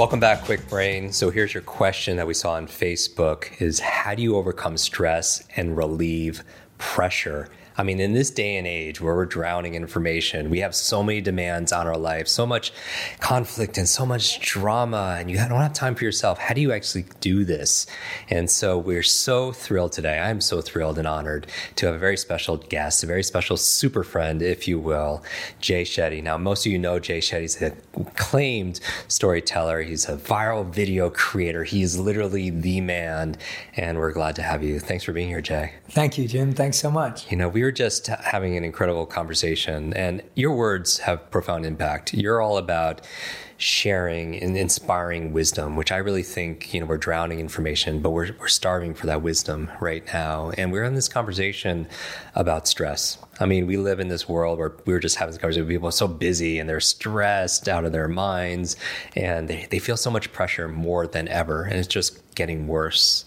Welcome back, Kwik Brain. So here's your question that we saw on Facebook is how do you overcome stress and relieve pressure I mean, in this day and age where we're drowning in information, we have so many demands on our life, so much conflict and so much drama, and you don't have time for yourself. How do you actually do this? And so we're so thrilled today. I'm so thrilled and honored to have a very special guest, a very special super friend, if you will, Jay Shetty. Now, most of you know Jay Shetty's an acclaimed storyteller. He's a viral video creator. He is literally the man, and we're glad to have you. Thanks for being here, Jay. Thank you, Jim. Thanks so much. You know, we were just having an incredible conversation, and your words have profound impact. You're all about sharing and inspiring wisdom, which I really think, you know, we're drowning information, but we're, we're starving for that wisdom right now. And we're in this conversation about stress. I mean, we live in this world where we were just having this conversation with people so busy and they're stressed out of their minds and they, they feel so much pressure more than ever. And it's just getting worse.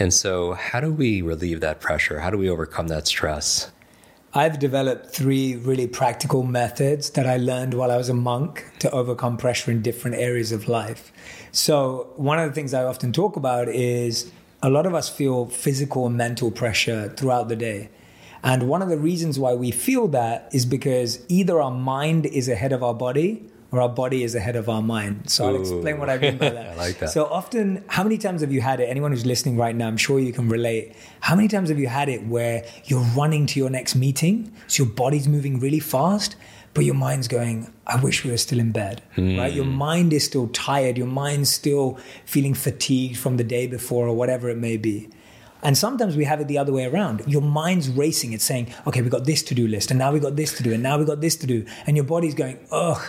And so, how do we relieve that pressure? How do we overcome that stress? I've developed three really practical methods that I learned while I was a monk to overcome pressure in different areas of life. So, one of the things I often talk about is a lot of us feel physical and mental pressure throughout the day. And one of the reasons why we feel that is because either our mind is ahead of our body or our body is ahead of our mind. So Ooh. I'll explain what I mean by that. I like that. So often, how many times have you had it? Anyone who's listening right now, I'm sure you can relate. How many times have you had it where you're running to your next meeting, so your body's moving really fast, but your mind's going, I wish we were still in bed, mm. right? Your mind is still tired. Your mind's still feeling fatigued from the day before or whatever it may be. And sometimes we have it the other way around. Your mind's racing. It's saying, okay, we got this to do list, and now we got this to do, and now we got this to do. And your body's going, ugh,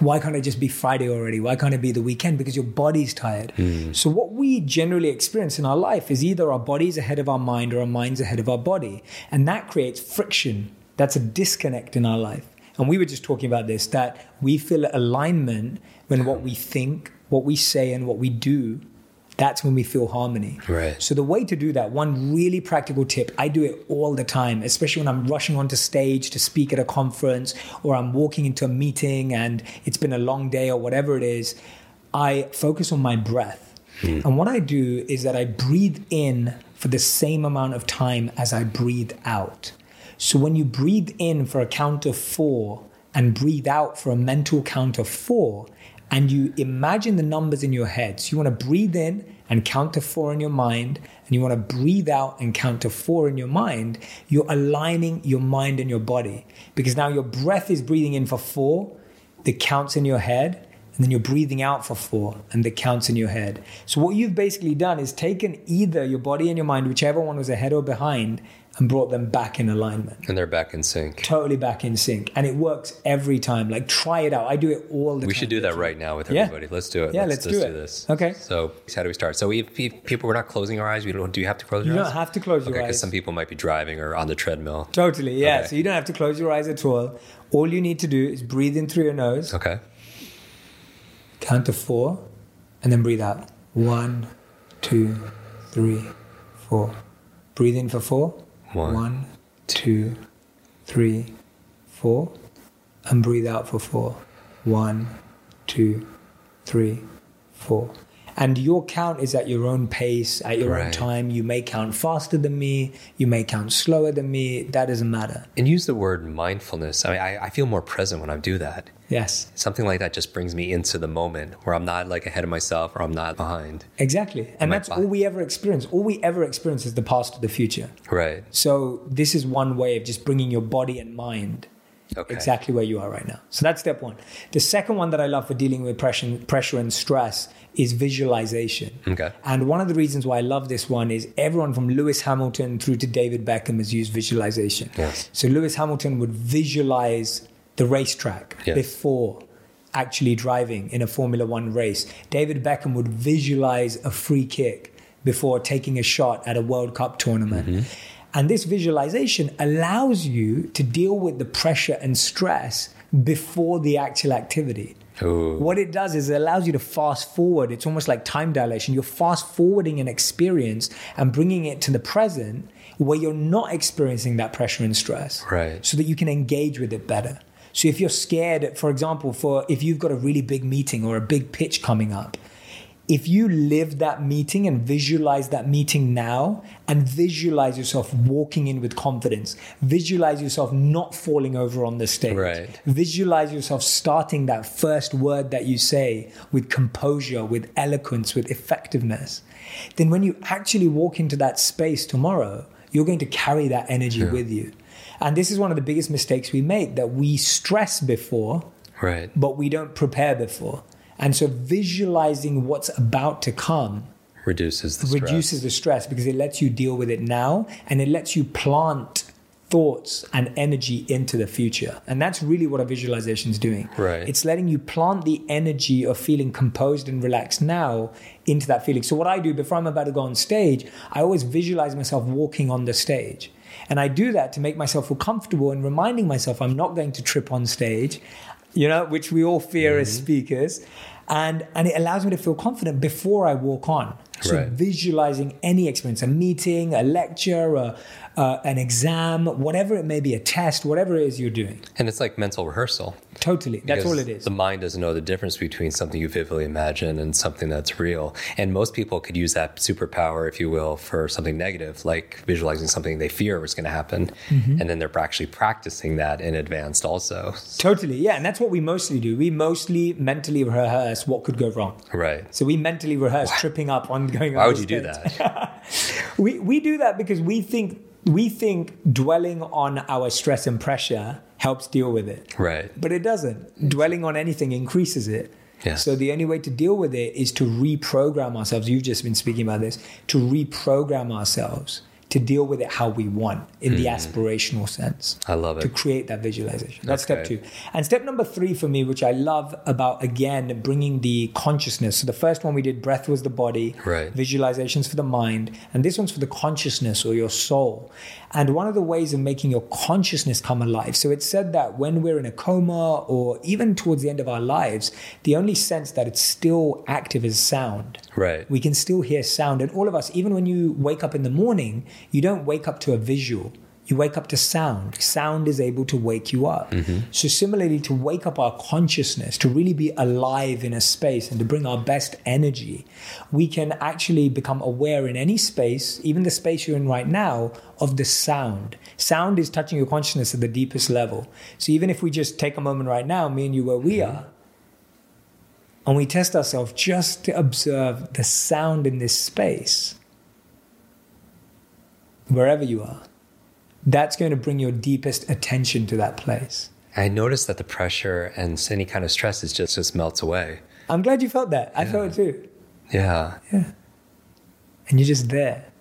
why can't it just be Friday already? Why can't it be the weekend? Because your body's tired. Mm. So, what we generally experience in our life is either our body's ahead of our mind or our mind's ahead of our body. And that creates friction. That's a disconnect in our life. And we were just talking about this that we feel alignment when what we think, what we say, and what we do that's when we feel harmony. Right. So the way to do that, one really practical tip, I do it all the time, especially when I'm rushing onto stage to speak at a conference or I'm walking into a meeting and it's been a long day or whatever it is, I focus on my breath. Hmm. And what I do is that I breathe in for the same amount of time as I breathe out. So when you breathe in for a count of 4 and breathe out for a mental count of 4, and you imagine the numbers in your head. So you want to breathe in and count to four in your mind, and you want to breathe out and count to four in your mind. You're aligning your mind and your body because now your breath is breathing in for four, the counts in your head, and then you're breathing out for four and the counts in your head. So what you've basically done is taken either your body and your mind, whichever one was ahead or behind, and brought them back in alignment. And they're back in sync. Totally back in sync. And it works every time. Like try it out. I do it all the we time. should do that right now with everybody. Yeah. Let's do it. Yeah, let's, let's, let's do, do, this. Okay. So how do we start? So if people were not closing our eyes, we don't do you have to close your you eyes? You don't have to close your okay, eyes. Because some people might be driving or on the treadmill. Totally, yeah. Okay. So you don't have to close your eyes at all. All you need to do is breathe in through your nose. Okay. Count to four and then breathe out. One, two, three, four. Breathe in for four. One, two, three, four, and breathe out for four. One, two, three, four. And your count is at your own pace, at your right. own time. You may count faster than me, you may count slower than me. That doesn't matter. And use the word mindfulness. I mean, I, I feel more present when I do that. Yes. Something like that just brings me into the moment where I'm not like ahead of myself or I'm not behind. Exactly. And that's all we ever experience. All we ever experience is the past or the future. Right. So this is one way of just bringing your body and mind okay. exactly where you are right now. So that's step one. The second one that I love for dealing with pressure, pressure and stress is visualization. Okay. And one of the reasons why I love this one is everyone from Lewis Hamilton through to David Beckham has used visualization. Yes. So Lewis Hamilton would visualize the racetrack yes. before actually driving in a Formula One race. David Beckham would visualize a free kick before taking a shot at a World Cup tournament. Mm-hmm. And this visualization allows you to deal with the pressure and stress before the actual activity. Ooh. What it does is it allows you to fast forward. It's almost like time dilation. You're fast forwarding an experience and bringing it to the present where you're not experiencing that pressure and stress. Right. So that you can engage with it better. So if you're scared, for example, for if you've got a really big meeting or a big pitch coming up, if you live that meeting and visualize that meeting now and visualize yourself walking in with confidence, visualize yourself not falling over on the stage, Right. visualize yourself starting that first word that you say with composure, with eloquence, with effectiveness, then when you actually walk into that space tomorrow, you're going to carry that energy with you. And this is one of the biggest mistakes we make that we stress before Right. but we don't prepare before. And so visualizing what's about to come Reduces the stress. reduces the stress because it lets you deal with it now and it lets you plant thoughts and energy into the future. And that's really what a visualization is doing. Right. It's letting you plant the energy of feeling composed and relaxed now into that feeling. So what I do before I'm about to go on stage, I always visualize myself walking on the stage. And I do that to make myself feel comfortable and reminding myself I'm not going to trip on stage, you know, which we all fear as Mm-hmm. speakers. And and it allows me to feel confident before I walk on. So Right. visualizing any experience, a meeting, a lecture, a, uh, an exam, whatever it may be, a test, whatever it is you're doing. And it's like mental rehearsal. Totally. That's all it is. The mind doesn't know the difference between something you vividly imagine and something that's real. And most people could use that superpower, if you will, for something negative, like visualizing something they fear was going to happen. Mm-hmm. And then they're actually practicing that in advance also. Totally. Yeah. And that's what we mostly do. We mostly mentally rehearse what could go wrong. Right. So we mentally rehearse tripping up on going on. Why would you do that? We we do that because we think we think dwelling on our stress and pressure helps deal with it. Right. But it doesn't. Dwelling on anything increases it. Yes. So the only way to deal with it is to reprogram ourselves. You've just been speaking about this, to reprogram ourselves to deal with it how we want in the mm-hmm. aspirational sense I love it. to create that visualization. That's step two. And step number three for me, which I love about again bringing the consciousness. So the first one we did, breath was the body, Right. visualizations for the mind, and this one's for the consciousness or your soul. And one of the ways of making your consciousness come alive. So it's said that when we're in a coma or even towards the end of our lives, the only sense that it's still active is sound. Right. We can still hear sound. And all of us, even when you wake up in the morning, you don't wake up to a visual. You wake up to sound. Sound is able to wake you up. Mm-hmm. So, similarly, to wake up our consciousness, to really be alive in a space and to bring our best energy, we can actually become aware in any space, even the space you're in right now, of the sound. Sound is touching your consciousness at the deepest level. So, even if we just take a moment right now, me and you where we mm-hmm. are, and we test ourselves just to observe the sound in this space, wherever you are, that's going to bring your deepest attention to that place. I noticed that the pressure and any kind of stress is just just melts away. I'm glad you felt that. I felt it too. Yeah. Yeah. And you're just there.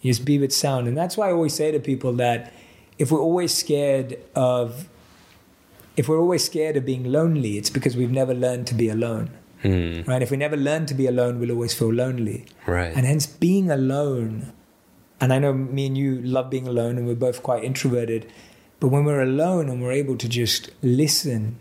You just be with sound. And that's why I always say to people that if we're always scared of if we're always scared of being lonely, it's because we've never learned to be alone. Hmm. Right? If we never learn to be alone, we'll always feel lonely. Right. And hence being alone, and I know me and you love being alone and we're both quite introverted, but when we're alone and we're able to just listen,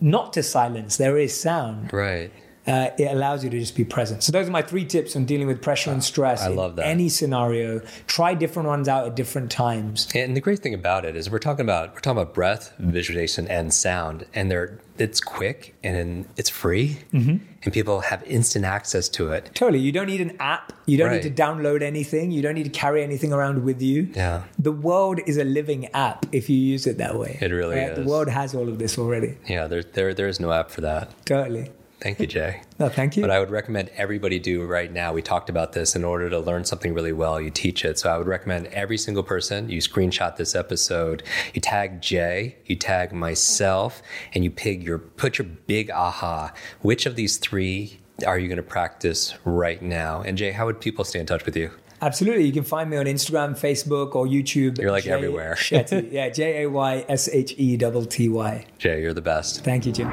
not to silence, there is sound, Right. Uh, it allows you to just be present. So those are my three tips on dealing with pressure and stress I in love that. any scenario. Try different ones out at different times. And the great thing about it is we're talking about we're talking about breath, visualization, and sound, and they're it's quick and it's free, Mm-hmm. and people have instant access to it. Totally. You don't need an app. You don't Right. need to download anything. You don't need to carry anything around with you. Yeah. The world is a living app if you use it that way. It really The is. The world has all of this already. Yeah, there there there is no app for that. Totally. Thank you, Jay. No, thank you. But I would recommend everybody do right now. We talked about this in order to learn something really well, you teach it. So I would recommend every single person, you screenshot this episode, you tag Jay, you tag myself, and you pick your put your big aha. Which of these three are you going to practice right now? And Jay, how would people stay in touch with you? Absolutely. You can find me on Instagram, Facebook, or YouTube. You're like everywhere. Shetty. Yeah, J A Y S H E T T Y. Jay, you're the best. Thank you, Jim.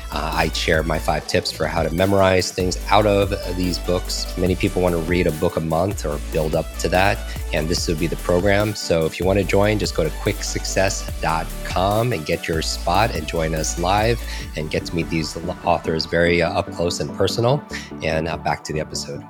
Uh, I share my five tips for how to memorize things out of these books. Many people want to read a book a month or build up to that, and this would be the program. So if you want to join, just go to kwiksuccess.com and get your spot and join us live and get to meet these authors very uh, up close and personal. And uh, back to the episode.